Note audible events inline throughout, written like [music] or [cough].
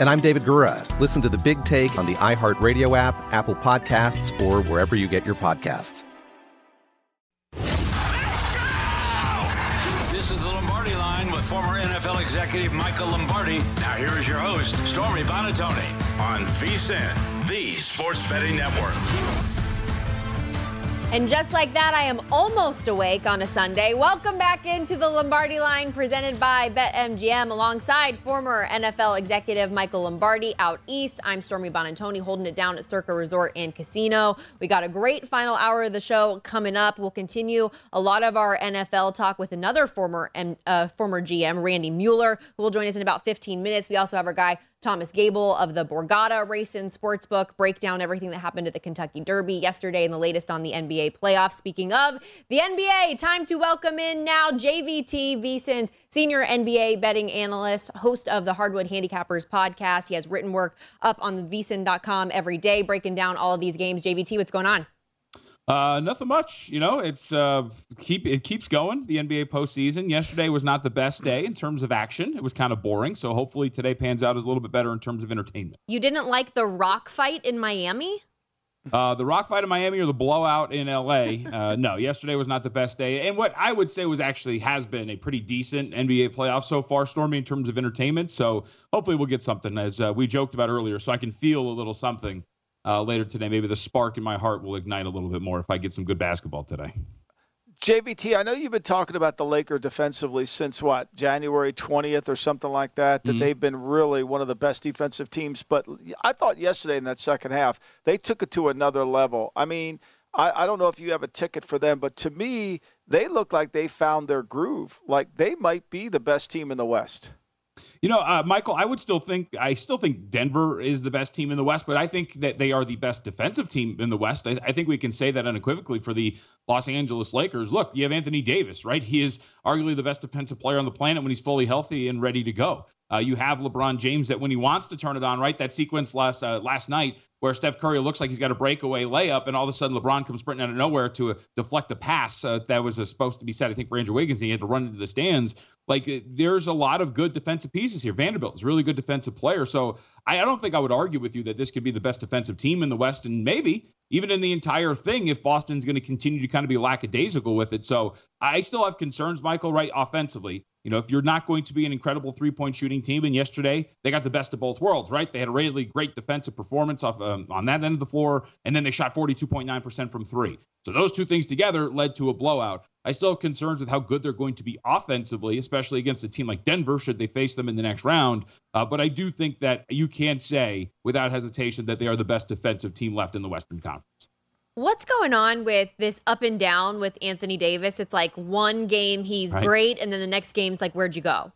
And I'm David Gura. Listen to the big take on the iHeartRadio app, Apple Podcasts, or wherever you get your podcasts. This is the Lombardi line with former NFL executive Michael Lombardi. Now, here is your host, Stormy Buonantony, on VSIN, the Sports Betting Network. And just like that, I am almost awake on a Sunday. Welcome back into the Lombardi line presented by BetMGM alongside former NFL executive Michael Lombardi out east. I'm Stormy Buonantony holding it down at Circa Resort and Casino. We got a great final hour of the show coming up. We'll continue a lot of our NFL talk with another former uh, former GM, Randy Mueller, who will join us in about 15 minutes. We also have our guy Thomas Gable of the Borgata Race and Sportsbook break down everything that happened at the Kentucky Derby yesterday and the latest on the NBA playoffs. Speaking of the NBA, time to welcome in now JVT VSIN's senior NBA betting analyst, host of the Hardwood Handicappers podcast. He has written work up on the VSIN.com every day breaking down all of these games. JVT, what's going on? Uh, nothing much. You know, it's uh, keep it keeps going. The NBA postseason. Yesterday was not the best day in terms of action. It was kind of boring. So hopefully today pans out as a little bit better in terms of entertainment. You didn't like the rock fight in Miami? Uh, the rock fight in Miami or the blowout in LA? [laughs] Uh, no, yesterday was not the best day. And what I would say was actually has been a pretty decent NBA playoff so far, Stormy, in terms of entertainment. So hopefully we'll get something as uh, we joked about earlier, so I can feel a little something uh, later today. Maybe the spark in my heart will ignite a little bit more if I get some good basketball today. JVT, I know you've been talking about the Laker defensively since what January 20th or something like that. That mm-hmm. they've been really one of the best defensive teams. But I thought yesterday in that second half they took it to another level. I mean, I, I don't know if you have a ticket for them, but to me, they look like they found their groove. Like they might be the best team in the West. You know, uh, Michael, I would still think I still think Denver is the best team in the West, but I think that they are the best defensive team in the West. I, I, think we can say that unequivocally for the Los Angeles Lakers. Look, you have Anthony Davis, right? He is arguably the best defensive player on the planet when he's fully healthy and ready to go. Uh, you have LeBron James that when he wants to turn it on, right? That sequence last uh, last night where Steph Curry looks like he's got a breakaway layup, and all of a sudden LeBron comes sprinting out of nowhere to uh, deflect a pass uh, that was uh, supposed to be set, I think, for Andrew Wiggins, and he had to run into the stands. Like, there's a lot of good defensive pieces here. Vanderbilt is a really good defensive player, so I, I don't think I would argue with you that this could be the best defensive team in the West, and maybe even in the entire thing if Boston's going to continue to kind of be lackadaisical with it. So I still have concerns, Michael, right, offensively. You know, if you're not going to be an incredible three point shooting team, and yesterday they got the best of both worlds, right? They had a really great defensive performance off um, on that end of the floor, and then they shot 42.9% from three. So those two things together led to a blowout. I still have concerns with how good they're going to be offensively, especially against a team like Denver, should they face them in the next round. Uh, but I do think that you can say without hesitation that they are the best defensive team left in the Western Conference. What's going on with this up and down with Anthony Davis? It's like one game he's right. great, and then the next game it's like, where'd you go?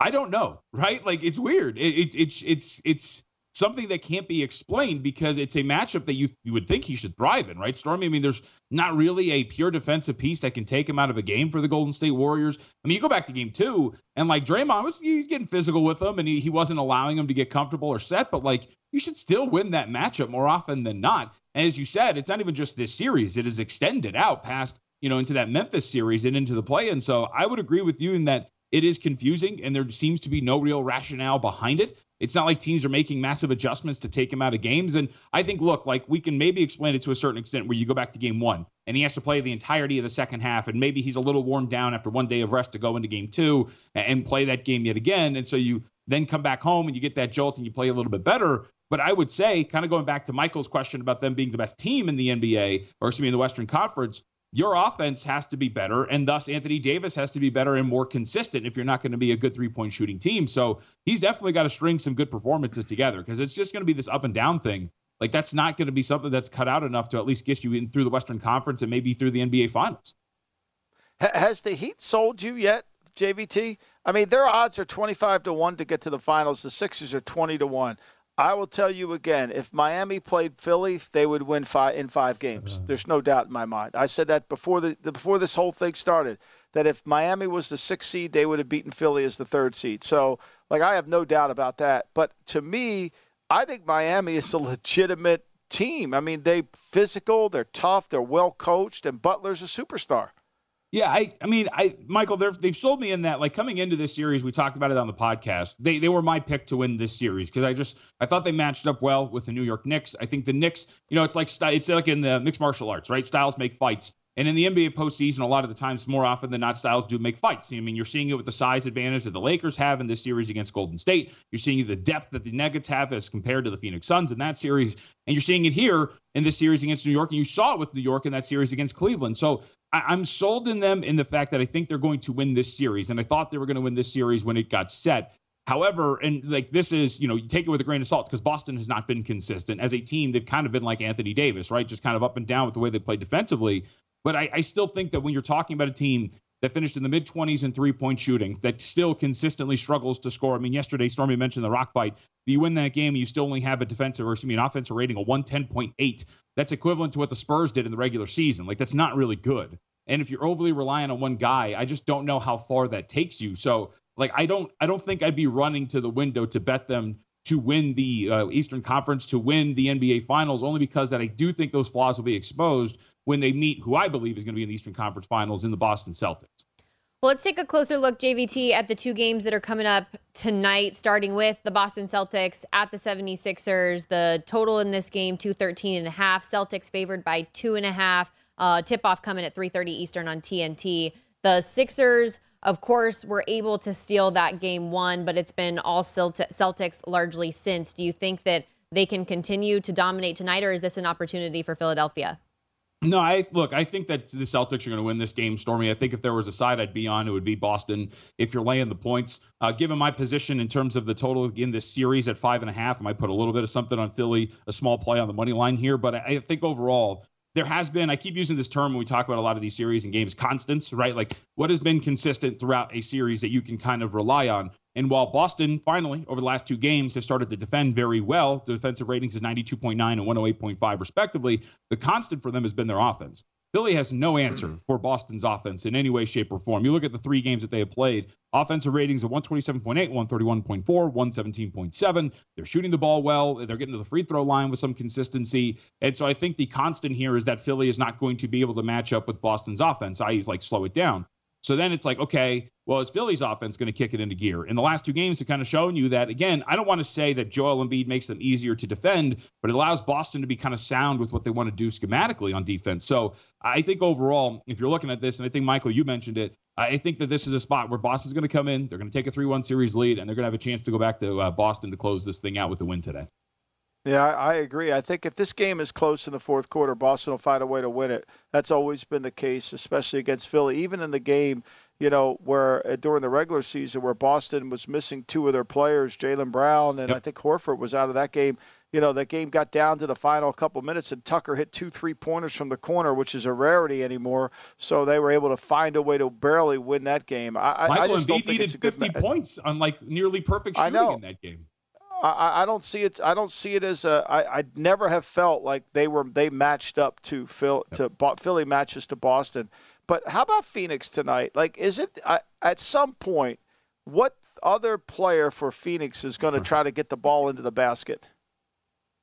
I don't know, right? Like it's weird. It, it, it's it's it's something that can't be explained because it's a matchup that you you would think he should thrive in, right? Stormy. I mean, there's not really a pure defensive piece that can take him out of a game for the Golden State Warriors. I mean, you go back to game two, and like Draymond was he's getting physical with them, and he he wasn't allowing him to get comfortable or set, but like you should still win that matchup more often than not. And as you said, it's not even just this series; it is extended out past you know into that Memphis series and into the play. And so I would agree with you in that it is confusing, and there seems to be no real rationale behind it. It's not like teams are making massive adjustments to take him out of games. And I think, look, like we can maybe explain it to a certain extent where you go back to game one and he has to play the entirety of the second half. And maybe he's a little worn down after one day of rest to go into game two and play that game yet again. And so you then come back home and you get that jolt and you play a little bit better. But I would say, kind of going back to Michael's question about them being the best team in the NBA, or excuse me, in the Western Conference, your offense has to be better, and thus Anthony Davis has to be better and more consistent if you're not going to be a good three point shooting team. So he's definitely got to string some good performances together because it's just going to be this up and down thing. Like that's not going to be something that's cut out enough to at least get you in through the Western Conference and maybe through the NBA Finals. Has the Heat sold you yet, JVT? I mean, their odds are 25 to 1 to get to the finals. The Sixers are 20 to 1. I will tell you again, if Miami played Philly, they would win five in five games. There's no doubt in my mind. I said that before the, the before this whole thing started. That if Miami was the sixth seed, they would have beaten Philly as the third seed. So, like, I have no doubt about that. But to me, I think Miami is a [laughs] legitimate team. I mean, they physical, they're tough, they're well coached, and Butler's a superstar. Yeah, I, I mean, I, Michael, they've they've sold me in that. Like coming into this series, we talked about it on the podcast. They, they were my pick to win this series because I just, I thought they matched up well with the New York Knicks. I think the Knicks, you know, it's like it's like in the mixed martial arts, right? Styles make fights. And in the NBA postseason, a lot of the times, more often than not, styles do make fights. I mean, you're seeing it with the size advantage that the Lakers have in this series against Golden State. You're seeing the depth that the Nuggets have as compared to the Phoenix Suns in that series. And you're seeing it here in this series against New York. And you saw it with New York in that series against Cleveland. So I- am sold in them in the fact that I think they're going to win this series. And I thought they were going to win this series when it got set. However, and like this is, you know, you take it with a grain of salt because Boston has not been consistent as a team. They've kind of been like Anthony Davis, right? Just kind of up and down with the way they play defensively. But I, I still think that when you're talking about a team that finished in the mid 20s in three point shooting, that still consistently struggles to score. I mean, yesterday, Stormy mentioned the rock fight. You win that game, you still only have a defensive or excuse me, an offensive rating of 110.8. That's equivalent to what the Spurs did in the regular season. Like, that's not really good. And if you're overly reliant on one guy, I just don't know how far that takes you. So, like, I don't, I don't think I'd be running to the window to bet them to win the uh, Eastern Conference, to win the NBA Finals, only because that I do think those flaws will be exposed when they meet who I believe is going to be in the Eastern Conference Finals in the Boston Celtics. Well, let's take a closer look, JVT, at the two games that are coming up tonight, starting with the Boston Celtics at the 76ers. The total in this game, 213 and a half. Celtics favored by two and a half. Uh, tip off coming at 3:30 Eastern on TNT. The Sixers of course, were able to steal that game one, but it's been all Celtics largely since. Do you think that they can continue to dominate tonight, or is this an opportunity for Philadelphia? No, I look. I think that the Celtics are going to win this game, Stormy. I think if there was a side I'd be on, it would be Boston. If you're laying the points, uh, given my position in terms of the total in this series at five and a half, I might put a little bit of something on Philly, a small play on the money line here. But I, I think overall, there has been, I keep using this term when we talk about a lot of these series and games, constants, right? Like what has been consistent throughout a series that you can kind of rely on. And while Boston finally, over the last two games, has started to defend very well, the defensive ratings is 92.9 and 108.5 respectively, the constant for them has been their offense. Philly has no answer for Boston's offense in any way, shape, or form. You look at the three games that they have played offensive ratings of 127.8, 131.4, 117.7. They're shooting the ball well. They're getting to the free throw line with some consistency. And so I think the constant here is that Philly is not going to be able to match up with Boston's offense, i.e., like slow it down. So then it's like, okay, well, is Philly's offense going to kick it into gear? In the last two games, have kind of shown you that, again, I don't want to say that Joel Embiid makes them easier to defend, but it allows Boston to be kind of sound with what they want to do schematically on defense. So I think overall, if you're looking at this, and I think, Michael, you mentioned it, I think that this is a spot where Boston's going to come in, they're going to take a 3 1 series lead, and they're going to have a chance to go back to uh, Boston to close this thing out with the win today. Yeah, I, agree. I think if this game is close in the fourth quarter, Boston will find a way to win it. That's always been the case, especially against Philly. Even in the game you know, where uh, during the regular season, where Boston was missing two of their players, Jaylen Brown and yep. I think Horford was out of that game. You know, that game got down to the final couple minutes, and Tucker hit two three pointers from the corner, which is a rarity anymore. So they were able to find a way to barely win that game. I, Michael I just Embiid needed 50 points on like nearly perfect shooting in that game. I, I, don't see it. I don't see it as a. I, I never have felt like they were they matched up to Phil to Philly matches to Boston. But how about Phoenix tonight? Like, is it at some point what other player for Phoenix is going [laughs] to try to get the ball into the basket?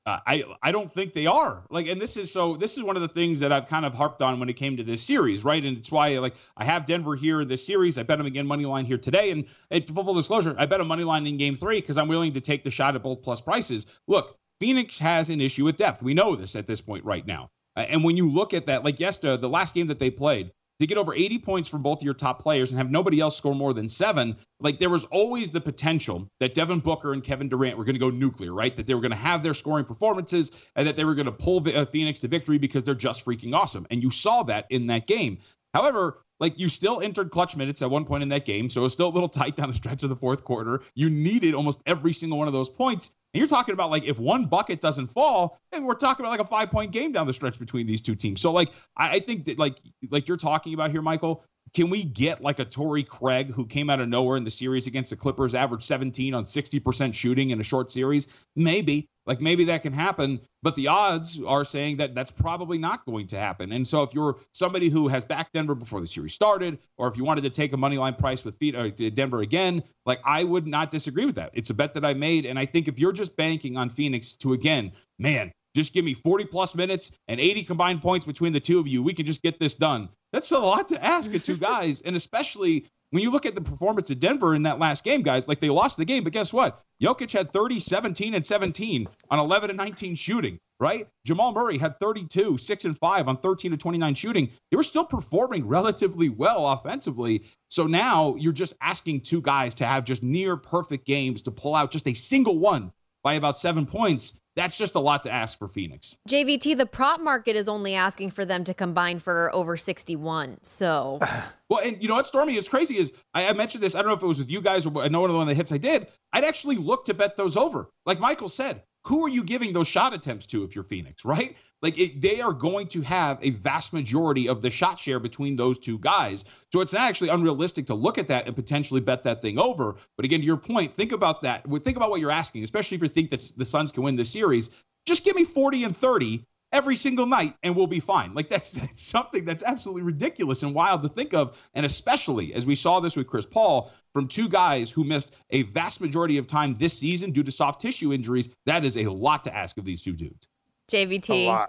Uh, I I don't think they are like, and this is so. This is one of the things that I've kind of harped on when it came to this series, right? And it's why like I have Denver here in this series. I bet them again money line here today, and, and full disclosure, I bet a money line in Game Three because I'm willing to take the shot at both plus prices. Look, Phoenix has an issue with depth. We know this at this point right now. And when you look at that, like yesterday, the last game that they played, to get over 80 points from both of your top players and have nobody else score more than seven, like there was always the potential that Devin Booker and Kevin Durant were going to go nuclear, right? That they were going to have their scoring performances and that they were going to pull uh, Phoenix to victory because they're just freaking awesome. And you saw that in that game. However, like you still entered clutch minutes at one point in that game, so it was still a little [laughs] tight down the stretch of the fourth quarter. You needed almost every single one of those points. And you're talking about like if one bucket doesn't fall, and we're talking about like a five point game down the stretch between these two teams. So like I, I think that like like you're talking about here, Michael, can we get like a Torrey Craig who came out of nowhere in the series against the Clippers, averaged 17 on 60% shooting in a short series? Maybe. Like maybe that can happen, but the odds are saying that that's probably not going to happen. And so if you're somebody who has backed Denver before the series started, or if you wanted to take a money line price with uh, Denver again, like I would not disagree with that. It's a bet that I made, and I think if you're just banking on Phoenix to again, man, just give me 40 plus minutes and 80 combined points between the two of you. We can just get this done. That's a lot to ask of two [laughs] guys. And especially when you look at the performance of Denver in that last game, guys, like they lost the game, but guess what? Jokic had 30, 17, and 17 on 11 and 19 shooting, right? Jamal Murray had 32, 6 and 5 on 13 to 29 shooting. They were still performing relatively well offensively. So now you're just asking two guys to have just near perfect games to pull out just a single one by about seven points that's just a lot to ask for Phoenix. JVT, the prop market is only asking for them to combine for over 61. So, [sighs] well, and you know what, Stormy is crazy is I, I, mentioned this. I don't know if it was with you guys or I know one of the hits I did. I'd actually look to bet those over. Like Michael said, who are you giving those shot attempts to if you're Phoenix, right? Like it, they are going to have a vast majority of the shot share between those two guys. So it's not actually unrealistic to look at that and potentially bet that thing over. But again, to your point, think about that. Think about what you're asking, especially if you think that the Suns can win this series. Just give me 40 and 30 every single night and we'll be fine. Like that's that's something that's absolutely ridiculous and wild to think of. And especially as we saw this with Chris Paul from two guys who missed a vast majority of time this season due to soft tissue injuries, that is a lot to ask of these two dudes. JVT.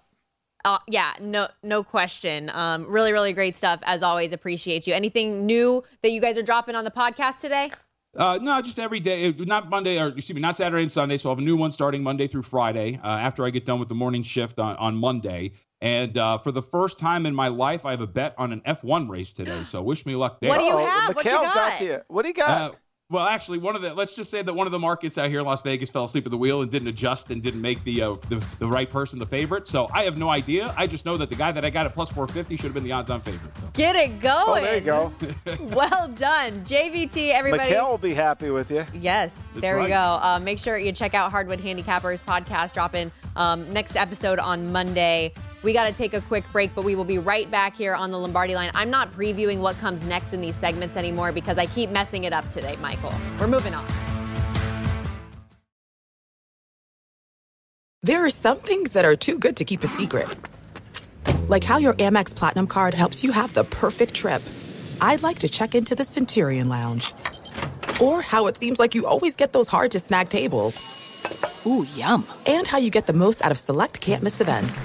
Uh, yeah, no, no question. Um, really, really great stuff as always. Appreciate you. Anything new that you guys are dropping on the podcast today? Uh, no, just every day, not Monday or excuse me, not Saturday and Sunday. So I have a new one starting Monday through Friday uh, after I get done with the morning shift on, on Monday. And uh, for the first time in my life, I have a bet on an F1 race today. [gasps] So wish me luck there. What do you have? what you got? got you. What do you got? Well, actually, one of the let's just say that one of the markets out here in Las Vegas fell asleep at the wheel and didn't adjust and didn't make the uh, the, the right person the favorite. So I have no idea. I just know that the guy that I got at plus 450 should have been the odds-on favorite. So. Get it going. Oh, there you go. [laughs] well done, JVT. Everybody. Mikhail will be happy with you. Yes, That's there right. we go. Uh, make sure you check out Hardwood Handicappers podcast. Dropping um, next episode on Monday. We got to take a quick break, but we will be right back here on the Lombardi line. I'm not previewing what comes next in these segments anymore because I keep messing it up today, Michael. We're moving on. There are some things that are too good to keep a secret, like how your Amex Platinum card helps you have the perfect trip. I'd like to check into the Centurion Lounge, or how it seems like you always get those hard to snag tables. Ooh, yum! And how you get the most out of select can't miss events.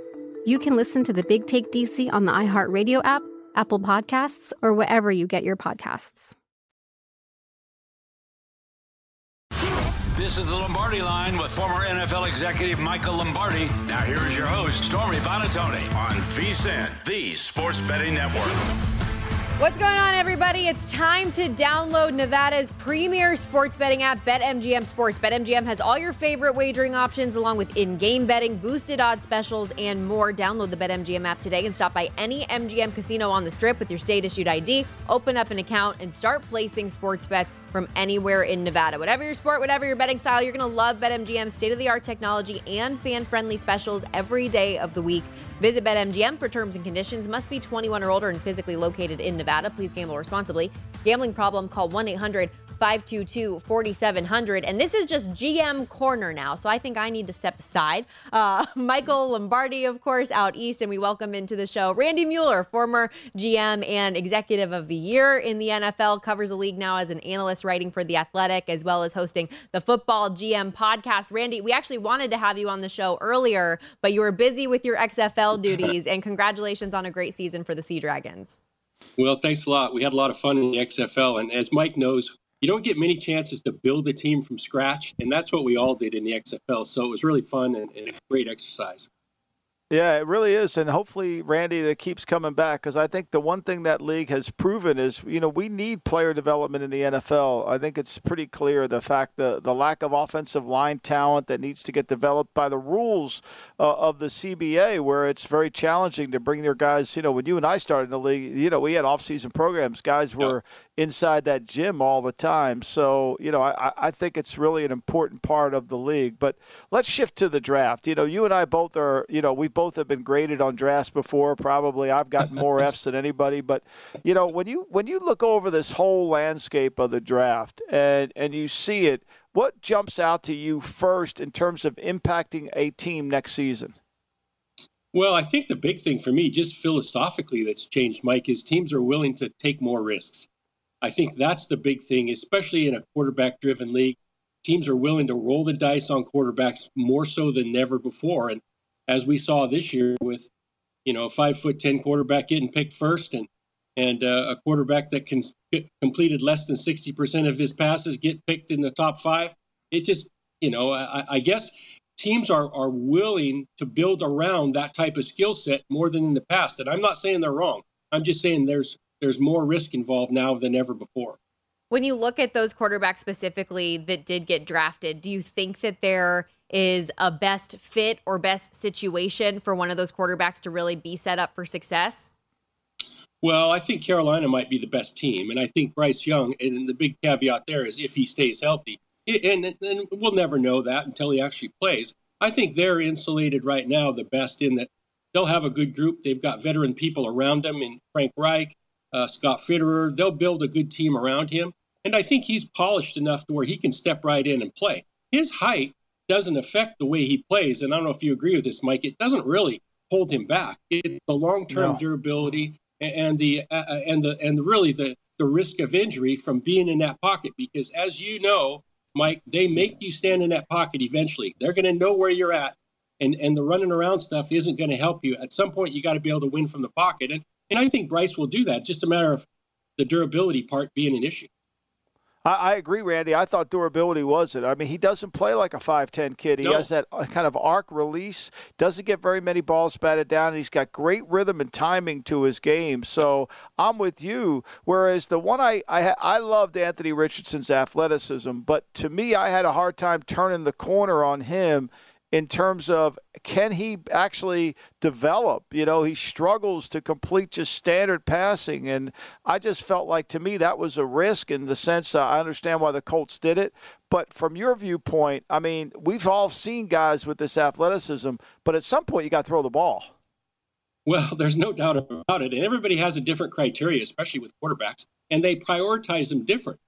you can listen to the Big Take DC on the iHeartRadio app, Apple Podcasts, or wherever you get your podcasts. This is the Lombardi line with former NFL executive Michael Lombardi. Now, here is your host, Stormy Buonantony, on VSIN, the Sports Betting Network. What's going on, everybody? It's time to download Nevada's premier sports betting app, BetMGM Sports. BetMGM has all your favorite wagering options, along with in game betting, boosted odds specials, and more. Download the BetMGM app today and stop by any MGM casino on the strip with your state issued ID. Open up an account and start placing sports bets from anywhere in Nevada. Whatever your sport, whatever your betting style, you're going to love BetMGM's state of the art technology and fan friendly specials every day of the week. Visit BetMGM for terms and conditions. Must be 21 or older and physically located in Nevada. Please gamble responsibly. Gambling problem, call 1 800 522 4700. And this is just GM Corner now. So I think I need to step aside. Uh, [laughs] Michael Lombardi, of course, out east. And we welcome into the show Randy Mueller, former GM and executive of the year in the NFL, covers the league now as an analyst writing for The Athletic, as well as hosting the Football GM podcast. Randy, we actually wanted to have you on the show earlier, but you were busy with your XFL [laughs] duties. and congratulations on a great season for the Sea Dragons. Well, thanks a lot. We had a lot of fun in the XFL. And as Mike knows, you don't get many chances to build a team from scratch, and that's what we all did in the XFL. So it was really fun and, and a great exercise. Yeah, it really is. And hopefully, Randy, that keeps coming back because I think the one thing that league has proven is, you know, we need player development in the NFL. I think it's pretty clear the fact the, the lack of offensive line talent that needs to get developed by the rules uh, of the CBA, where it's very challenging to bring their guys. You know, when you and I started in the league, you know, we had off-season programs. Guys were inside that gym all the time. So, you know, I, I think it's really an important part of the league. But let's shift to the draft. You know, you and I both are, you know, we both have been graded on drafts before. Probably I've gotten [laughs] more F's than anybody. But, you know, when you when you look over this whole landscape of the draft and and you see it, what jumps out to you first in terms of impacting a team next season? Well, I think the big thing for me, just philosophically, that's changed, Mike, is teams are willing to take more risks. I think that's the big thing, especially in a quarterback driven league. Teams are willing to roll the dice on quarterbacks more so than never before. And as we saw this year with, you know, a five foot 10 quarterback getting picked first and, and uh, a quarterback that can completed less than 60% of his passes get picked in the top five. It just, you know, I, I guess teams are, are willing to build around that type of skill set more than in the past. And I'm not saying they're wrong. I'm just saying there's there's more risk involved now than ever before. When you look at those quarterbacks specifically that did get drafted, do you think that there is a best fit or best situation for one of those quarterbacks to really be set up for success? Well, I think Carolina might be the best team. And I think Bryce Young, and the big caveat there is if he stays healthy. And, and we'll never know that until he actually plays. I think they're insulated right now the best in that they'll have a good group. They've got veteran people around them in Frank Reich, uh, Scott Fitterer. They'll build a good team around him. And I think he's polished enough to where he can step right in and play. His height doesn't affect the way he plays. And I don't know if you agree with this, Mike. It doesn't really hold him back. It's the long-term no. durability and the uh, uh, and the and really the the risk of injury from being in that pocket. Because as you know, Mike, they make you stand in that pocket eventually. They're going to know where you're at, and and the running around stuff isn't going to help you. At some point, you got to be able to win from the pocket. And and I think Bryce will do that. Just a matter of the durability part being an issue. I, I agree, Randy. I thought durability was it. I mean, he doesn't play like a 5'10 kid. He no. has that uh, kind of arc release, doesn't get very many balls batted down, and he's got great rhythm and timing to his game. So I'm with you. Whereas the one I, I, I loved Anthony Richardson's athleticism, but to me, I had a hard time turning the corner on him in terms of can he actually develop? You know, he struggles to complete just standard passing. And I just felt like to me that was a risk in the sense I understand why the Colts did it. But from your viewpoint, I mean, we've all seen guys with this athleticism, but at some point you got to throw the ball. Well, [laughs] there's no doubt about it. And everybody has a different criteria, especially with quarterbacks, and they prioritize them different.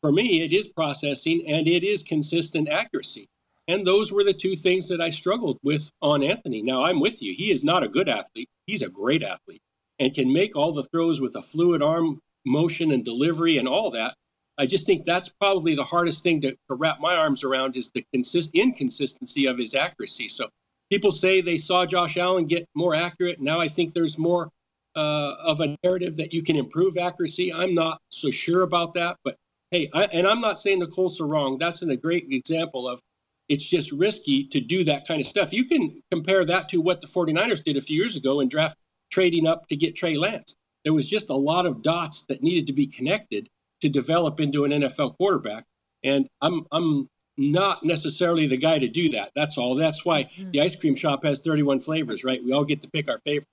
For me, it is processing and it is consistent accuracy. And those were the two things that I struggled with on Anthony. Now, I'm with you. He is not a good athlete, he's a great athlete and can make all the throws with a fluid arm motion and delivery and all that. I just think that's probably the hardest thing to, to wrap my arms around is the consist inconsistency of his accuracy. So people say they saw Josh Allen get more accurate. Now I think there's more uh, of a narrative that you can improve accuracy. I'm not so sure about that, but hey, I, and I'm not saying the Colts are wrong. That's a great example of it's just risky to do that kind of stuff. You can compare that to what the 49ers did a few years ago and draft trading up to get Trey Lance. There was just a lot of dots that needed to be connected to develop into an NFL quarterback. And I'm I'm not necessarily the guy to do that. That's all. That's why mm-hmm. the ice cream shop has 31 flavors, right? We all get to pick our favorite.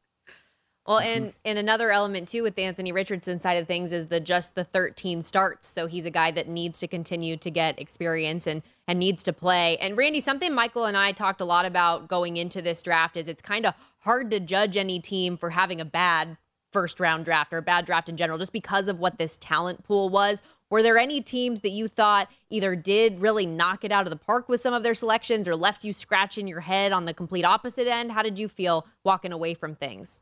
Well, mm-hmm. and and another element too with the Anthony Richardson side of things is the just the 13 starts. So he's a guy that needs to continue to get experience and and needs to play. And Randy, something Michael and I talked a lot about going into this draft is it's kind of hard to judge any team for having a bad first round draft or a bad draft in general just because of what this talent pool was. Were there any teams that you thought either did really knock it out of the park with some of their selections or left you scratching your head on the complete opposite end? How did you feel walking away from things?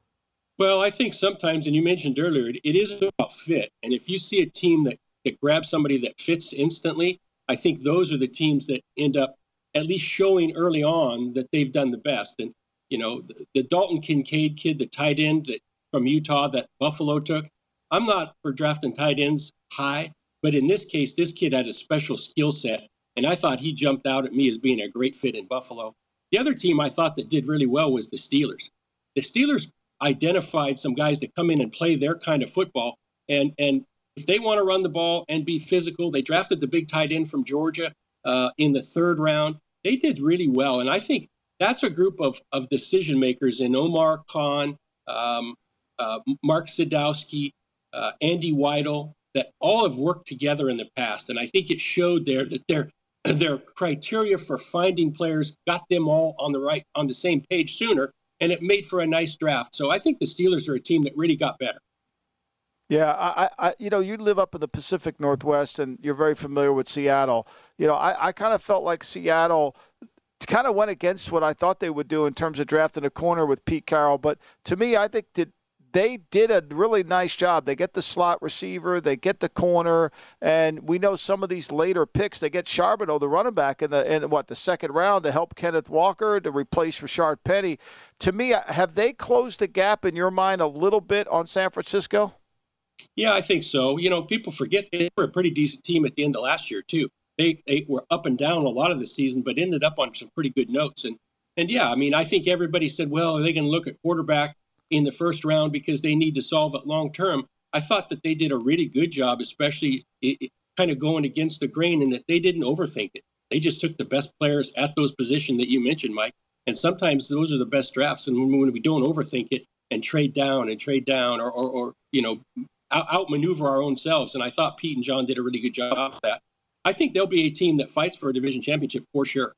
Well, I think sometimes, and you mentioned earlier, it is about fit. And if you see a team that, that grabs somebody that fits instantly, I think those are the teams that end up at least showing early on that they've done the best. And, you know, the, the Dalton Kincaid kid, the tight end that from Utah that Buffalo took, I'm not for drafting tight ends high, but in this case, this kid had a special skill set. And I thought he jumped out at me as being a great fit in Buffalo. The other team I thought that did really well was the Steelers. The Steelers identified some guys that come in and play their kind of football. And and if they want to run the ball and be physical, they drafted the big tight end from Georgia uh, in the third round. They did really well, and I think that's a group of of decision makers in Omar Khan, um, uh, Mark Sadowski, uh, Andy Weidl that all have worked together in the past, and I think it showed there that their their criteria for finding players got them all on the right on the same page sooner and it made for a nice draft. So I think the Steelers are a team that really got better. Yeah, I, I, you know, you live up in the Pacific Northwest, and you're very familiar with Seattle. You know, I, I kind of felt like Seattle kind of went against what I thought they would do in terms of drafting a corner with Pete Carroll. But to me, I think that they did a really nice job. They get the slot receiver, they get the corner, and we know some of these later picks. They get Charbonnet, the running back, in the in what the second round to help Kenneth Walker to replace Rashaad Penny. To me, uh, have they closed the gap in your mind a little bit on San Francisco? Yeah, I think so. You know, people forget they were a pretty decent team at the end of last year too. They they were up and down a lot of the season, but ended up on some pretty good notes. And and yeah, I mean, I think everybody said, well, are they going to look at quarterback? In the first round because they need to solve it long term. I thought that they did a really good job, especially it, it, kind of going against the grain, and that they didn't overthink it. They just took the best players at those positions that you mentioned, Mike. And sometimes those are the best drafts. And when, when we don't overthink it and trade down and trade down, or, or, or you know, out, outmaneuver our own selves. And I thought Pete and John did a really good job of that. I think they'll be a team that fights for a division championship for sure.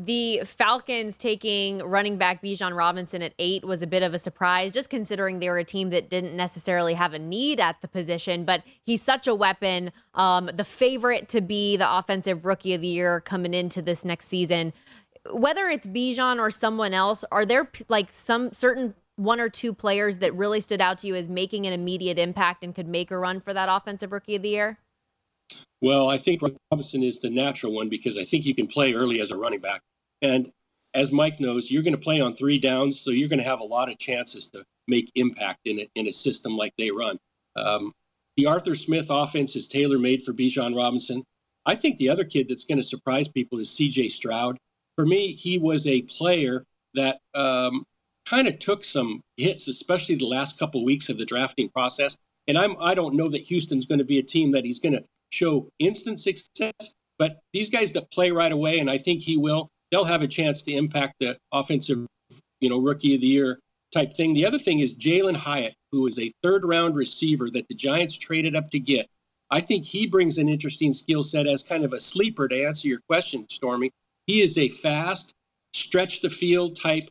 The Falcons taking running back Bijan Robinson at eight was a bit of a surprise, just considering they were a team that didn't necessarily have a need at the position. But he's such a weapon, um, the favorite to be the offensive rookie of the year coming into this next season. Whether it's Bijan or someone else, are there like some certain one or two players that really stood out to you as making an immediate impact and could make a run for that offensive rookie of the year? Well, I think Robinson is the natural one because I think you can play early as a running back. And as Mike knows, you're going to play on three downs, so you're going to have a lot of chances to make impact in a, in a system like they run. Um, the Arthur Smith offense is tailor made for Bijan Robinson. I think the other kid that's going to surprise people is CJ Stroud. For me, he was a player that um, kind of took some hits, especially the last couple weeks of the drafting process. And I'm I don't know that Houston's going to be a team that he's going to show instant success, but these guys that play right away, and I think he will, they'll have a chance to impact the offensive, you know, rookie of the year type thing. The other thing is Jalin Hyatt, who is a third round receiver that the Giants traded up to get. I think he brings an interesting skill set as kind of a sleeper to answer your question, Stormy. He is a fast, stretch the field type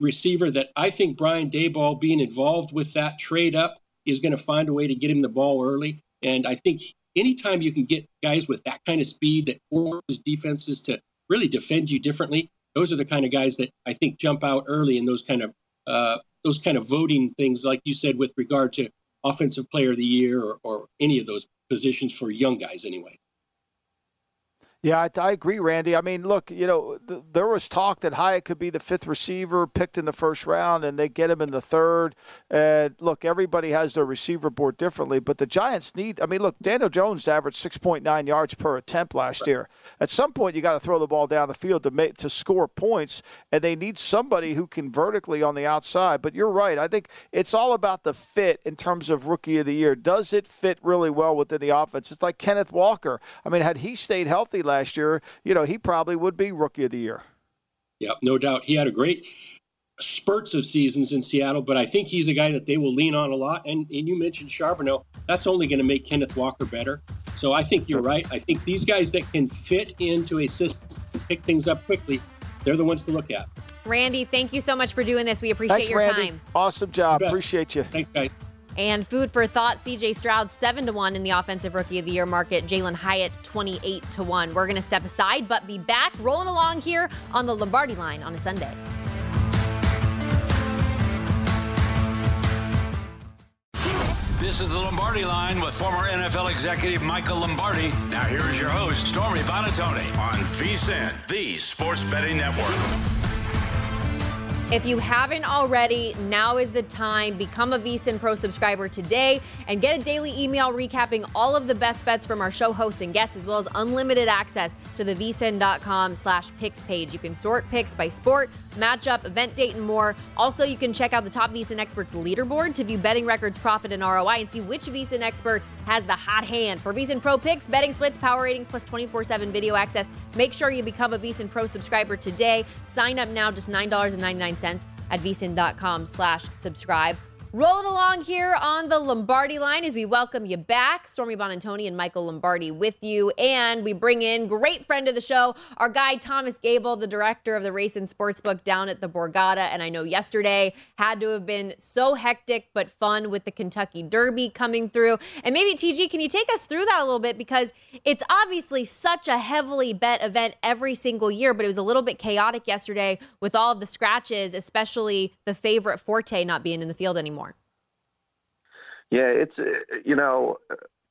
receiver that I think Brian Daboll being involved with that trade up is going to find a way to get him the ball early. And I think anytime you can get guys with that kind of speed that forces defenses to really defend you differently, those are the kind of guys that I think jump out early in those kind of uh, those kind of voting things, like you said, with regard to offensive player of the year or, or any of those positions for young guys anyway. Yeah, I, I, agree, Randy. I mean, look, you know, th- there was talk that Hyatt could be the fifth receiver picked in the first round, and they get him in the third. And look, everybody has their receiver board differently, but the Giants need. I mean, look, Daniel Jones averaged 6.9 yards per attempt last year. At some point, you got to throw the ball down the field to make to score points, and they need somebody who can vertically on the outside. But you're right. I think it's all about the fit in terms of rookie of the year. Does it fit really well within the offense? It's like Kenneth Walker. I mean, had he stayed healthy last year, you know, he probably would be rookie of the year. Yeah, no doubt. He had a great spurts of seasons in Seattle, but I think he's a guy that they will lean on a lot. And, and you mentioned Charbonnet. That's only going to make Kenneth Walker better. So I think you're right. I think these guys that can fit into a system and pick things up quickly, they're the ones to look at. Randy, thank you so much for doing this. We appreciate Thanks, your Randy. time. Awesome job. Appreciate you. Thanks, guys. And food for thought, CJ Stroud 7 to 1 in the offensive rookie of the year market, Jalin Hyatt 28 to 1. We're going to step aside but be back rolling along here on the Lombardi line on a Sunday. This is the Lombardi line with former NFL executive Michael Lombardi. Now here is your host, Stormy Buonantony on VSIN, the sports betting network. If you haven't already, now is the time. Become a VSIN Pro subscriber today and get a daily email recapping all of the best bets from our show hosts and guests, as well as unlimited access to the vsin.com slash picks page. You can sort picks by sport, matchup, event date, and more. Also, you can check out the top VSIN experts leaderboard to view betting records, profit, and ROI and see which VSIN expert has the hot hand. For VSIN Pro picks, betting splits, power ratings, plus 24-7 video access, make sure you become a VSIN Pro subscriber today. Sign up now, just $9.99 at vsin.com slash subscribe. Rolling along here on the Lombardi line as we welcome you back. Stormy Buonantony and Michael Lombardi with you. And we bring in great friend of the show, our guy Thomas Gable, the director of the Race and Sportsbook down at the Borgata. And I know yesterday had to have been so hectic but fun with the Kentucky Derby coming through. And maybe TG, can you take us through that a little bit? Because it's obviously such a heavily bet event every single year, but it was a little bit chaotic yesterday with all of the scratches, especially the favorite Forte not being in the field anymore. Yeah, it's uh, you know,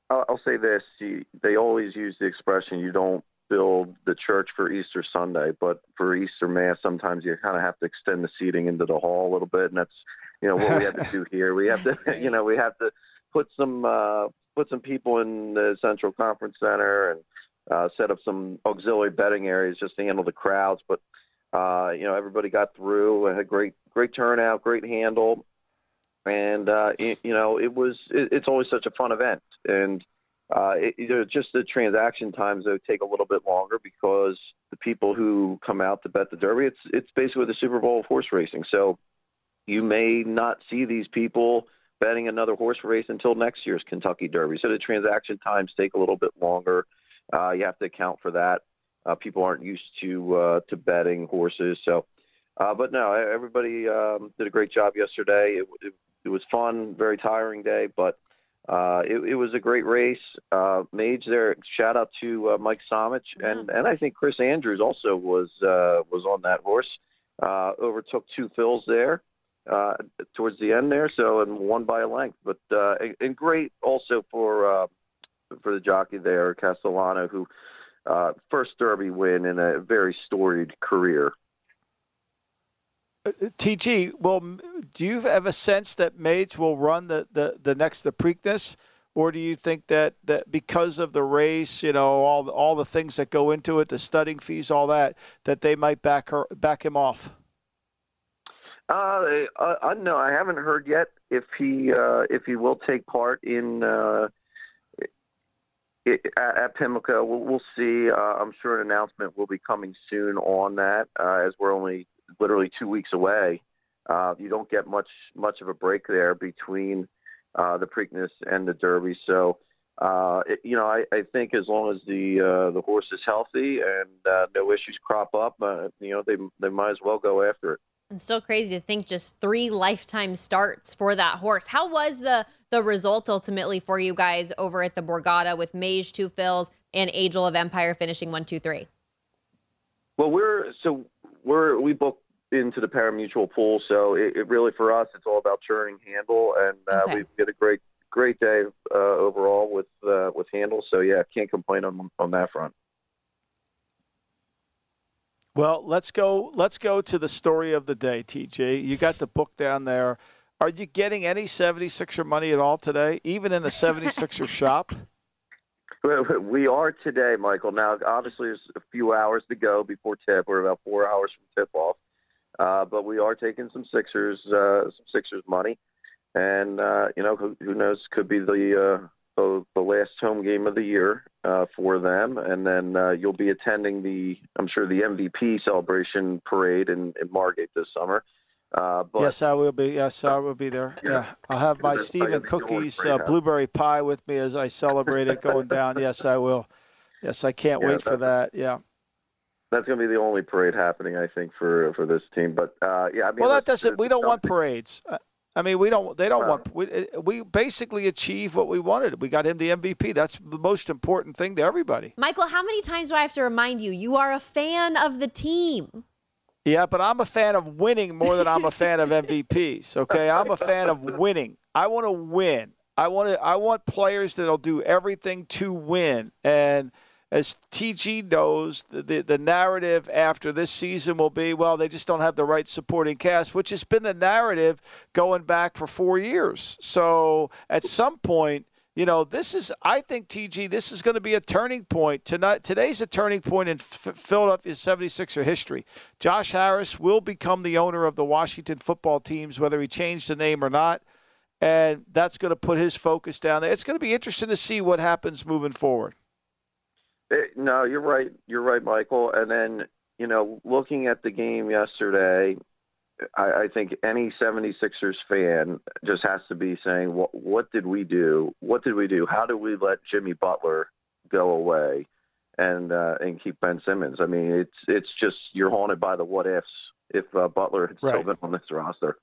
I'll, I'll say this: you, they always use the expression "you don't build the church for Easter Sunday," but for Easter Mass, sometimes you kind of have to extend the seating into the hall a little bit, and that's you know what we have to do [laughs] here. We have to, [laughs] you know, we have to put some uh, put some people in the Central Conference Center and uh, set up some auxiliary betting areas just to handle the crowds, but. Uh, you know, everybody got through. Had great, great turnout, great handle and uh, it, you know it was it, it's always such a fun event. And uh, it, just the transaction times they take a little bit longer because the people who come out to bet the Derby it's it's basically the Super Bowl of horse racing. So you may not see these people betting another horse race until next year's Kentucky Derby. So the transaction times take a little bit longer. Uh, you have to account for that. Uh, people aren't used to uh, to betting horses. So uh, but no, everybody um, did a great job yesterday. It, it, it was fun, very tiring day, but uh, it, it, was a great race. Uh, Mage there, shout out to uh, Mike Somich, and and I think Chris Andrews also was uh, was on that horse. Uh, overtook Two Phil's there uh, towards the end there, so and won by a length. But and, and, great also for for the jockey there, Castellano, who first Derby win in a very storied career. Uh, TG, well, do you have a sense that Mage will run the, the, the next the Preakness, or do you think that, that because of the race, you know, all all the things that go into it, the studying fees, all that, that they might back her back him off? Uh, uh, no, I haven't heard yet if he uh, if he will take part in uh, at, at Pimlico. We'll, we'll see. Uh, I'm sure an announcement will be coming soon on that, uh, as we're only literally two weeks away. Uh, you don't get much much of a break there between uh, the Preakness and the Derby. So, uh, it, you know, I, I think as long as the uh, the horse is healthy and uh, no issues crop up, uh, you know, they they might as well go after it. It's still crazy to think just three lifetime starts for that horse. How was the the result ultimately for you guys over at the Borgata with Mage Two Phil's and Angel of Empire finishing one, two, three? Well, we're so we're we booked into the pari-mutuel pool, so it, it really for us it's all about churning handle, and uh, Okay. we get a great great day uh, overall with uh, with handle. So yeah, can't complain on on that front. Well, let's go. Let's go to the story of the day, TJ. You got the book down there. Are you getting any 76er money at all today, even in a 76er shop? [laughs] [laughs] We- are today, Michael. Now, obviously, there's a few hours to go before tip. We're about four hours from tip off, uh, but we are taking some Sixers, uh, some Sixers money, and uh, you know, who, who knows? Could be the, uh, the the last home game of the year uh, for them, and then uh, you'll be attending the, I'm sure, the MVP celebration parade in, in Margate this summer. Uh, but yes, I will be. Yes, I will be there. Yeah, I'll have my Gonna Stephen gonna be doing cookies, uh, blueberry pie with me as I celebrate it going [laughs] down. Yes, I will. Yes, I can't Yeah, wait for that. Yeah. that's going to be the only parade happening, I think, for for this team. But uh, yeah, I mean, Well, that doesn't. We don't want parades. Uh, I mean, we don't. They don't want. We, uh, we basically achieved what we wanted. We got him the MVP. That's the most important thing to everybody. Michael, how many times do I have to remind you? You are a fan of the team. Yeah, but I'm a fan of winning more than I'm a fan of MVPs. [laughs] Okay, I'm a fan of winning. I want to win. I want to. I want players that'll do everything to win. And as TG knows, the, the the narrative after this season will be, well, they just don't have the right supporting cast, which has been the narrative going back for four years. So at some point. You know, this is, I think, TG, this is going to be a turning point. Tonight, today's a turning point in Philadelphia 76er history. Josh Harris will become the owner of the Washington football teams, whether he changed the name or not. And that's going to put his focus down there. It's going to be interesting to see what happens moving forward. Eh, No, you're right. You're right, Michael. And then, you know, looking at the game yesterday, I, I think any 76ers fan just has to be saying, what, what did we do? What did we do? How did we let Jimmy Butler go away and uh, and keep Ben Simmons? I mean, it's it's just you're haunted by the what ifs if uh, Butler had still been on this roster.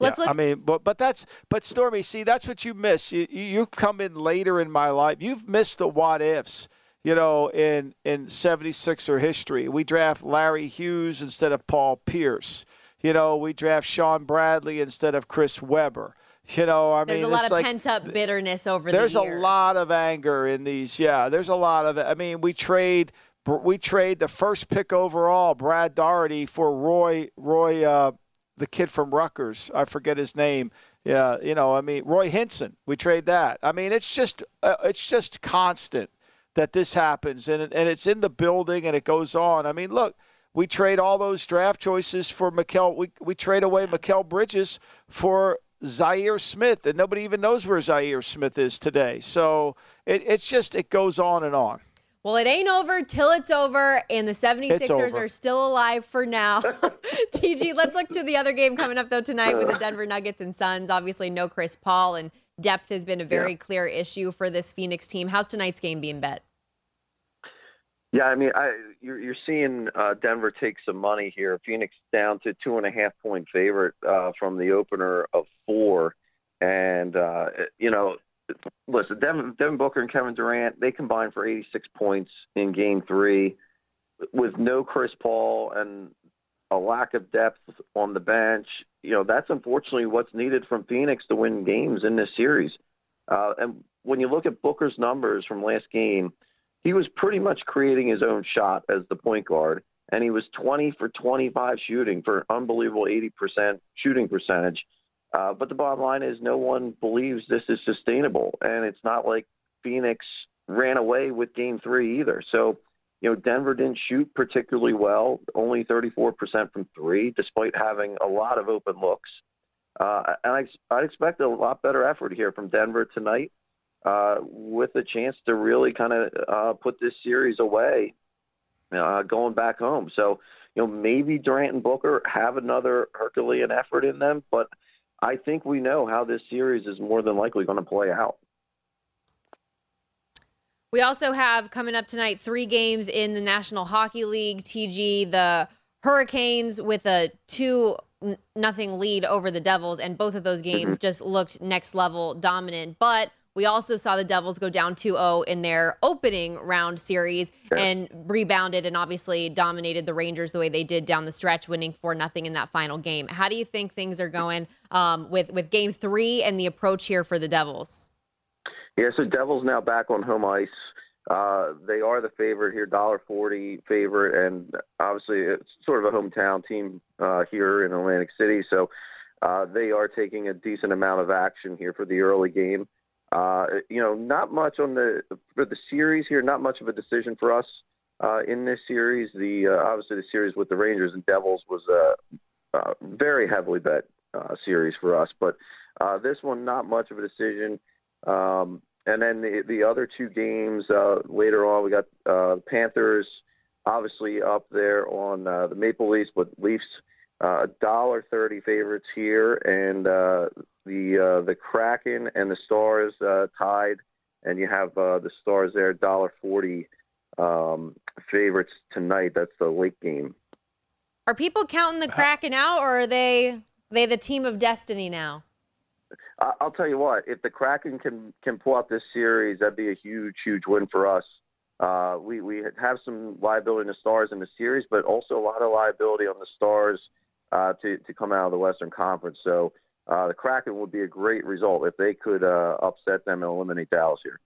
Let's Yeah, look. I mean, but but that's but Stormy. See, that's what you miss. You you- come in later in my life. You've missed the what ifs. You know, in in 76er history, we draft Larry Hughes instead of Paul Pierce. You know, we draft Shawn Bradley instead of Chris Webber. You know, I There's mean, a lot of like, pent up bitterness over there. there's the a lot of anger in these. Yeah, there's a lot of it. I mean, we trade we trade the first pick overall, Brad Daugherty, for Roy Roy, uh, the kid from Rutgers. I forget his name. Yeah, you know, I mean Roy Hinson. We trade that. I mean, it's just uh, it's just constant that this happens, and it, and it's in the building, and it goes on. I mean, look. We trade all those draft choices for Mikal. We, we trade away Mikal Bridges for Zhaire Smith, and nobody even knows where Zhaire Smith is today. So it, it's just it goes on and on. Well, it ain't over till it's over, and the 76ers are still alive for now. [laughs] TG, let's look to the other game coming up, though, tonight with the [laughs] Denver Nuggets and Suns. Obviously, no Chris Paul, and depth has been a very clear issue for this Phoenix team. How's tonight's game being bet? Yeah, I mean, I you're, you're seeing uh, Denver take some money here. Phoenix down to two and a half point favorite uh, from the opener of four, and uh, you know, listen, Devin, Devin Booker and Kevin Durant they combined for 86 points in Game Three, with no Chris Paul and a lack of depth on the bench. You know, that's unfortunately what's needed from Phoenix to win games in this series. Uh, and when you look at Booker's numbers from last game he was pretty much creating his own shot as the point guard, and he was 20 for 25 shooting for an unbelievable 80% shooting percentage. Uh, but the bottom line is, no one believes this is sustainable, and it's not like Phoenix ran away with Game Three either. So, you know, Denver didn't shoot particularly well, only 34% from three, despite having a lot of open looks. Uh, and I, I'd expect a lot better effort here from Denver tonight uh, with a chance to really kind of uh, put this series away uh, going back home. So, you know, maybe Durant and Booker have another Herculean effort in them, but I think we know how this series is more than likely going to play out. We also have coming up tonight three games in the National Hockey League. TG, the Hurricanes with a two nothing lead over the Devils, and both of those games mm-hmm. just looked next level dominant. But we also saw the Devils go down 2 0 in their opening round series yeah. and rebounded and obviously dominated the Rangers the way they did down the stretch, winning 4 0 in that final game. How do you think things are going um, with, with game three and the approach here for the Devils? Yeah, so Devils now back on home ice. Uh, they are the favorite here, dollar forty favorite, and obviously it's sort of a hometown team uh, here in Atlantic City. So uh, they are taking a decent amount of action here for the early game. Uh, you know, not much on the for the series here. Not much of a decision for us uh, in this series. The uh, obviously the series with the Rangers and Devils was a, very heavily bet series for us, but this one not much of a decision. Um, and then the the other two games uh, later on, we got uh, Panthers obviously up there on uh, the Maple Leafs, but Leafs uh, dollar thirty favorites here, and uh, the uh, the Kraken and the Stars uh, tied, and you have uh, the Stars there dollar forty um, favorites tonight. That's the late game. Are people counting the Kraken out, or are they they the team of destiny now? I'll tell you what. If the Kraken can can pull out this series, that'd be a huge, huge win for us. Uh, we we have some liability in the Stars in the series, but also a lot of liability on the Stars uh, to to come out of the Western Conference. So uh, the Kraken would be a great result if they could uh, upset them and eliminate Dallas here.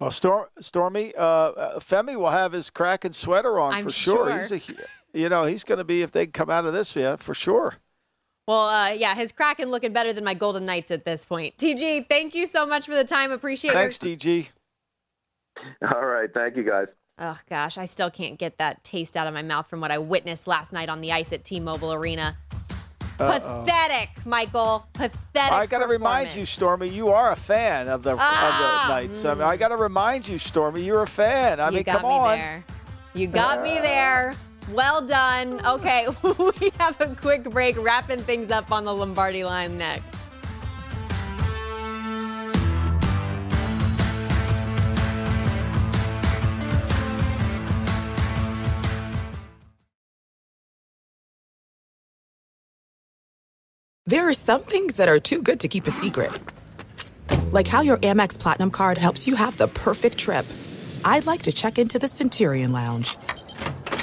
Well, Storm, Stormy, uh, uh, Femi will have his Kraken sweater on I'm for sure. sure. He's a, you know, he's going to be if they come out of this, yeah, for sure. Well, uh, yeah, his Kraken looking better than my Golden Knights at this point. TG, thank you so much for the time. Appreciate it. Thanks, your... TG. All right, thank you guys. Oh gosh, I still can't get that taste out of my mouth from what I witnessed last night on the ice at T-Mobile Arena. Uh-oh. Pathetic, Michael. Pathetic. I got to remind you, Stormy, you are a fan of the, ah, of the ah, Knights. Mm. I, mean, I got to remind you, Stormy, you're a fan. I you mean, got come me on. There. You got uh, me there. Well done. Okay, [laughs] we have a quick break, wrapping things up on the Lombardi line next. There are some things that are too good to keep a secret. Like how your Amex Platinum card helps you have the perfect trip. I'd like to check into the Centurion Lounge.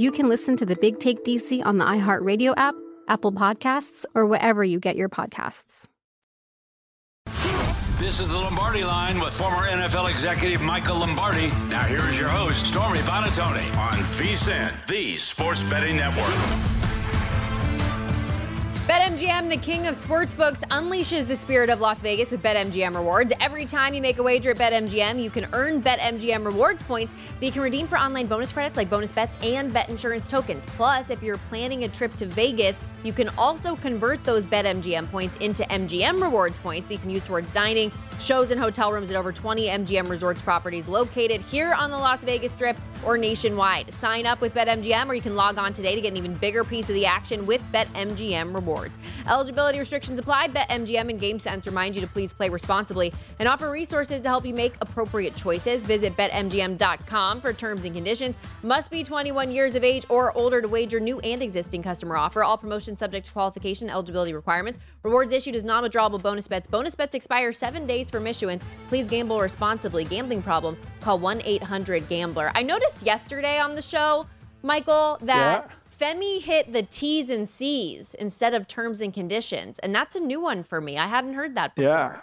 you can listen to the Big Take DC on the iHeartRadio app, Apple Podcasts, or wherever you get your podcasts. This is the Lombardi line with former NFL executive Michael Lombardi. Now here is your host, Stormy Buonantony, on VSIN, the Sports Betting Network. BetMGM, the king of sportsbooks, unleashes the spirit of Las Vegas with BetMGM rewards. Every time you make a wager at BetMGM, you can earn BetMGM rewards points that you can redeem for online bonus credits like bonus bets and bet insurance tokens. Plus, if you're planning a trip to Vegas, you can also convert those BetMGM points into MGM rewards points that you can use towards dining, shows, and hotel rooms at over 20 MGM resorts properties located here on the Las Vegas Strip or nationwide. Sign up with BetMGM or you can log on today to get an even bigger piece of the action with BetMGM rewards. Eligibility restrictions apply. BetMGM and GameSense remind you to please play responsibly and offer resources to help you make appropriate choices. Visit BetMGM.com for terms and conditions. Must be 21 years of age or older to wager new and existing customer offer. All promotions subject to qualification eligibility requirements. Rewards issued as non-withdrawable bonus bets. Bonus bets expire seven days from issuance. Please gamble responsibly. Gambling problem? Call 1-800-GAMBLER. I noticed yesterday on the show, Michael, that... Yeah Femi hit the T's and C's instead of terms and conditions, and that's a new one for me. I hadn't heard that before. Yeah.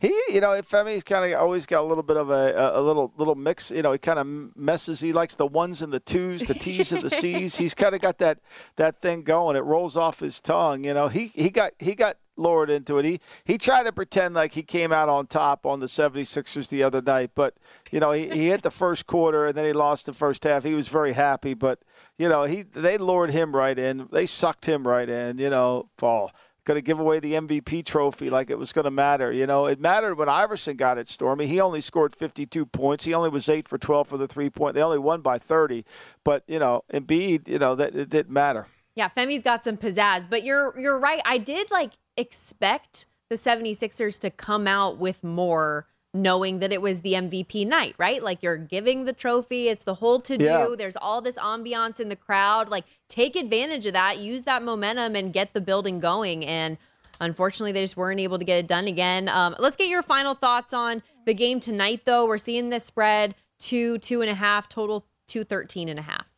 He, you know, Femi's kind of always got a little bit of a, a little little mix. You know, he kind of messes. He likes the ones and the twos, the T's and the C's. He's kind of got that that thing going. It rolls off his tongue. You know, he he got he got lured into it. He he tried to pretend like he came out on top on the 76ers the other night, but you know, he, he hit the first quarter and then he lost the first half. He was very happy, but you know, he they lured him right in. They sucked him right in, you know, Paul. Going to give away the MVP trophy like it was going to matter. You know, it mattered when Iverson got it, Stormy. He only scored 52 points. He only was 8 for 12 for the three point. They only won by 30. But, you know, Embiid, you know, that it didn't matter. Yeah, Femi's got some pizzazz, but you're you're right. I did like expect the 76ers to come out with more knowing that it was the MVP night, right? Like you're giving the trophy, it's the whole to do. Yeah. There's all this ambiance in the crowd. Like take advantage of that, use that momentum and get the building going. And unfortunately, they just weren't able to get it done again. Um, let's get your final thoughts on the game tonight, though. We're seeing this spread two, two and a half, total two, 13 and a half.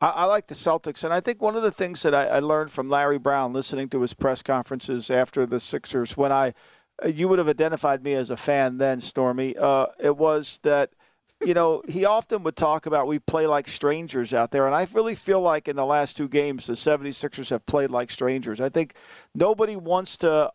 I, I, like the Celtics, and I think one of the things that I, I, learned from Larry Brown listening to his press conferences after the Sixers, when I you would have identified me as a fan then, Stormy. Uh, it was that you know he often would talk about we play like strangers out there, and I really feel like in the last two games the 76ers have played like strangers. I think nobody wants to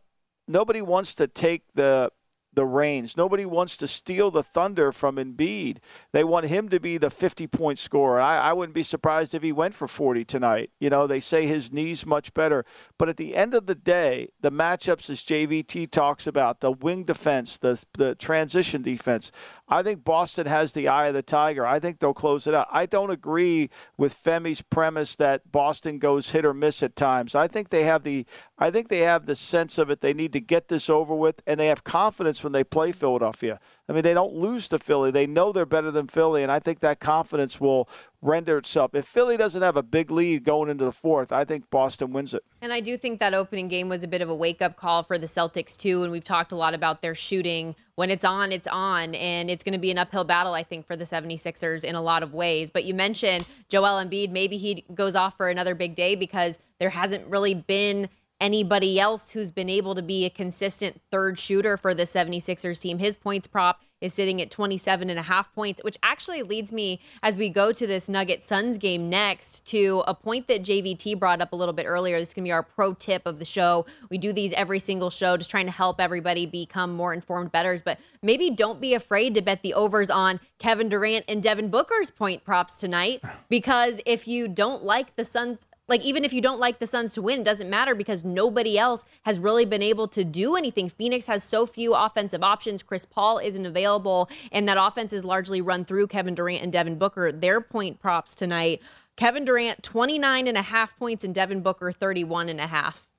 nobody wants to take the the reins. Nobody wants to steal the thunder from Embiid. They want him to be the 50 point scorer. I, I, wouldn't be surprised if he went for 40 tonight. You know, they say his knee's much better. But at the end of the day, the matchups, as JVT talks about, the wing defense, the, the transition defense, I think Boston has the eye of the tiger. I think they'll close it out. I don't agree with Femi's premise that Boston goes hit or miss at times. I think they have the I think they have the sense of it. They need to get this over with, and they have confidence when they play Philadelphia. I mean, they don't lose to Philly. They know they're better than Philly, and I think that confidence will render itself. If Philly doesn't have a big lead going into the fourth, I think Boston wins it. And I do think that opening game was a bit of a wake up call for the Celtics, too. And we've talked a lot about their shooting. When it's on, it's on. And it's going to be an uphill battle, I think, for the 76ers in a lot of ways. But you mentioned Joel Embiid. Maybe he goes off for another big day because there hasn't really been anybody else who's been able to be a consistent third shooter for the 76ers team. His points prop is sitting at 27 and a half points, which actually leads me as we go to this Nugget Suns game next to a point that JVT brought up a little bit earlier. This is going to be our pro tip of the show. We do these every single show, just trying to help everybody become more informed betters. But maybe don't be afraid to bet the overs on Kevin Durant and Devin Booker's point props tonight, because if you don't like the Suns like even if you don't like the Suns to win, doesn't matter because nobody else has really been able to do anything. Phoenix has so few offensive options. Chris Paul isn't available, and that offense is largely run through Kevin Durant and Devin Booker. Their point props tonight. Kevin Durant 29 and a half points and Devin Booker 31 and a half.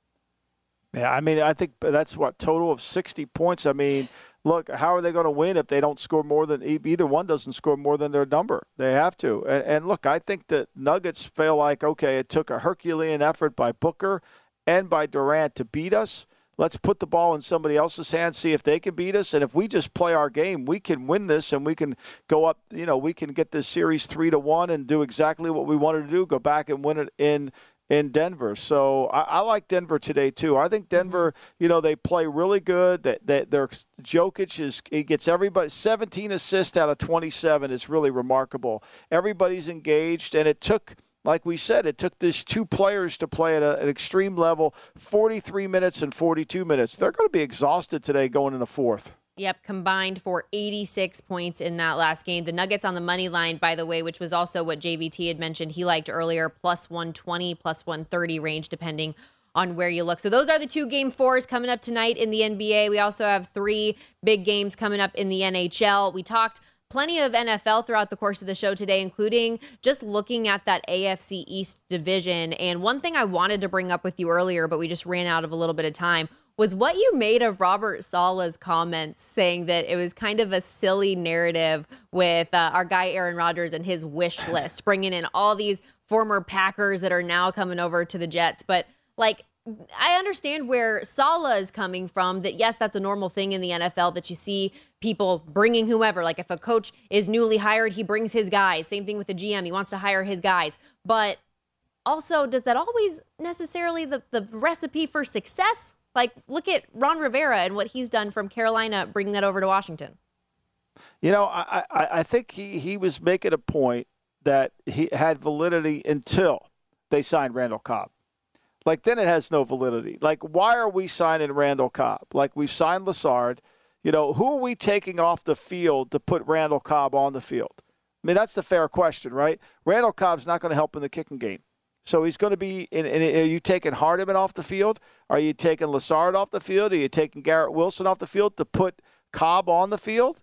Yeah, I mean, I think that's what total of 60 points. I mean, look, how are they going to win if they don't score more than either one doesn't score more than their number? They have to. And, and look, I think the Nuggets feel like okay, it took a Herculean effort by Booker and by Durant to beat us. Let's put the ball in somebody else's hands, see if they can beat us. And if we just play our game, we can win this and we can go up, you know, we can get this series three to one and do exactly what we wanted to do, go back and win it in in Denver. So I, I, like Denver today too. I think mm-hmm. Denver, you know, they play really good. That they, their Jokic is he gets everybody 17 assists out of 27 is really remarkable. Everybody's engaged, and it took Like we said, it took these two players to play at a, an extreme level 43 minutes and 42 minutes. They're going to be exhausted today going in the fourth. Yep, combined for 86 points in that last game. The Nuggets on the money line, by the way, which was also what JVT had mentioned he liked earlier, plus 120, plus 130 range, depending on where you look. So those are the two game fours coming up tonight in the NBA. We also have three big games coming up in the NHL. We talked plenty of NFL throughout the course of the show today, including just looking at that AFC East division. And one thing I wanted to bring up with you earlier, but we just ran out of a little bit of time, was what you made of Robert Saleh's comments saying that it was kind of a silly narrative with uh, our guy Aaron Rodgers and his wish [coughs] list, bringing in all these former Packers that are now coming over to the Jets. But like, I understand where Saleh is coming from. That yes, that's a normal thing in the NFL that you see people bringing whomever. Like if a coach is newly hired, he brings his guys. Same thing with the GM; he wants to hire his guys. But also, does that always necessarily the the recipe for success? Like look at Ron Rivera and what he's done from Carolina, bringing that over to Washington. You know, I I, I think he he was making a point that he had validity until they signed Randall Cobb like then it has no validity. Like why are we signing Randall Cobb? Like we've signed Lazard. You know, who are we taking off the field to put Randall Cobb on the field? I mean, that's the fair question, right? Randall Cobb's not going to help in the kicking game. So he's going to be. Are you taking Hardman off the field? Are you taking Lazard off the field? Are you taking Garrett Wilson off the field to put Cobb on the field?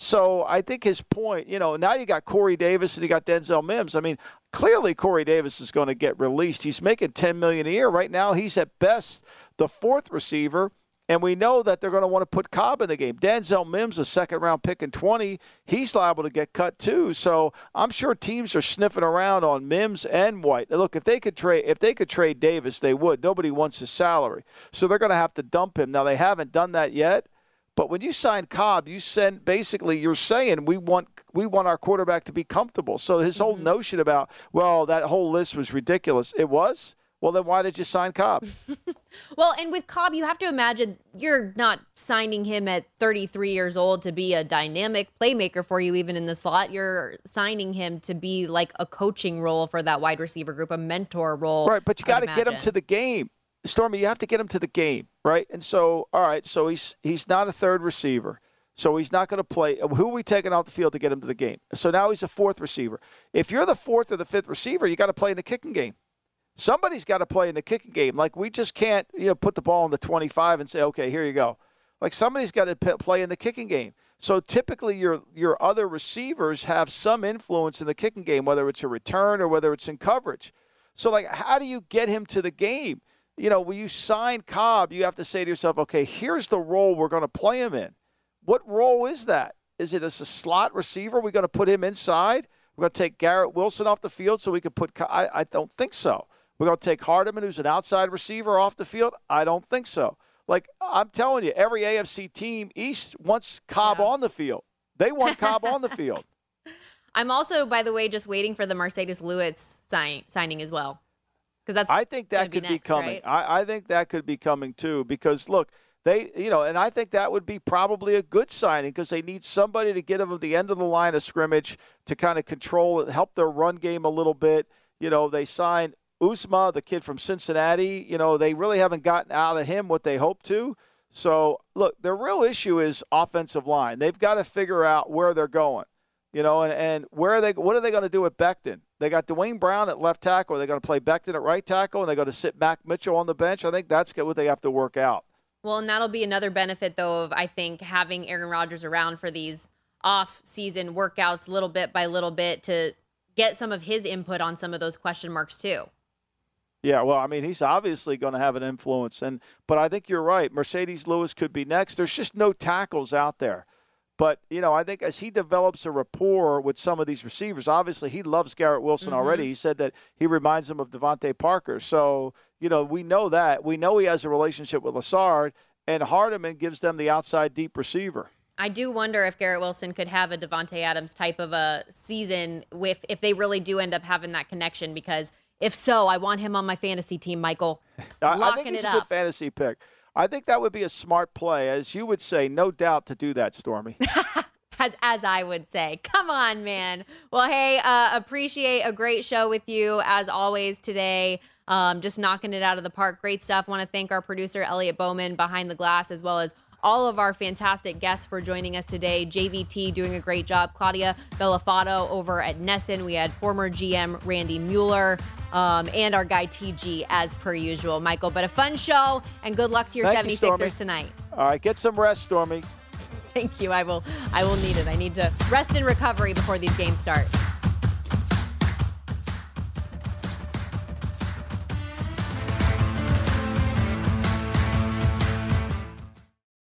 So I think his point, you know, now you got Corey Davis and you got Denzel Mims. I mean, clearly Corey Davis is going to get released. He's making 10 million a year right now. He's at best the fourth receiver, and we know that they're going to want to put Cobb in the game. Denzel Mims, a second round pick in 20, he's liable to get cut too. So I'm sure teams are sniffing around on Mims and White. Look, if they could trade if they could trade Davis, they would. Nobody wants his salary, so they're going to have to dump him. Now they haven't done that yet. But when you sign Cobb, you send basically you're saying we want we want our quarterback to be comfortable. So his whole mm-hmm. notion about well that whole list was ridiculous. It was. Well, then why did you sign Cobb? [laughs] well, and with Cobb, you have to imagine you're not signing him at 33 years old to be a dynamic playmaker for you, even in the slot. You're signing him to be like a coaching role for that wide receiver group, a mentor role. Right, but you got to get him to the game. Stormy, you have to get him to the game, right? And so, all right, so he's he's not a third receiver. So he's not going to play. Who are we taking off the field to get him to the game? So now he's a fourth receiver. If you're the fourth or the fifth receiver, you got to play in the kicking game. Somebody's got to play in the kicking game. Like we just can't, you know, put the ball in the 25 and say, okay, here you go. Like somebody's got to p- play in the kicking game. So typically, your your other receivers have some influence in the kicking game, whether it's a return or whether it's in coverage. So like, how do you get him to the game? you know, when you sign Cobb, you have to say to yourself, okay, here's the role we're going to play him in. What role is that? Is it as a slot receiver? We're going to put him inside. We're going to take Garrett Wilson off the field so we can put. I, I don't think so. We're going to take Hardman, who's an outside receiver, off the field. I don't think so. Like I'm telling you, every AFC team East wants Cobb yeah. on the field. They want Cobb on the [laughs] field. I'm also, by the way, just waiting for the Marcedes Lewis sign, signing as well. Because that's I think that could be, next, be coming. Right? I, I think that could be coming too. Because look, they you know, and I think that would be probably a good signing because they need somebody to get them at the end of the line of scrimmage to kind of control help their run game a little bit. You know, they signed Uzomah, the kid from Cincinnati. You know, they really haven't gotten out of him what they hoped to. So look, the real issue is offensive line. They've got to figure out where they're going. You know, and, and where are they? What are they going to do with Becton? They got Duane Brown at left tackle. They're going to play Becton at right tackle, and they're going to sit Max Mitchell on the bench. I think that's what they have to work out. Well, and that'll be another benefit, though, of I think having Aaron Rodgers around for these off-season workouts, little bit by little bit, to get some of his input on some of those question marks too. Yeah, well, I mean, he's obviously going to have an influence, and but I think you're right. Marcedes Lewis could be next. There's just no tackles out there. But, you know, I think as he develops a rapport with some of these receivers, obviously he loves Garrett Wilson mm-hmm. already. He said that he reminds him of DeVante Parker. So, you know, we know that. We know he has a relationship with Lazard, and Hardman gives them the outside deep receiver. I do wonder if Garrett Wilson could have a Davante Adams type of a season with if they really do end up having that connection because if so, I want him on my fantasy team, Michael. Locking I think he's it a up. good fantasy pick. I think that would be a smart play, as you would say, no doubt to do that, Stormy. [laughs] as as I would say. Come on, man. Well, hey, uh, appreciate a great show with you as always today. Um, just knocking it out of the park. Great stuff. Want to thank our producer Elliot Bowman behind the glass as well as all of our fantastic guests for joining us today. JVT doing a great job. Claudia Bellafato over at NESN. We had former GM Randy Mueller. Um, and our guy TG as per usual, Michael. But a fun show, and good luck to your Thank 76ers you, tonight. All right, get some rest, Stormy. [laughs] Thank you. I will. I will need it. I need to rest and recovery before these games start.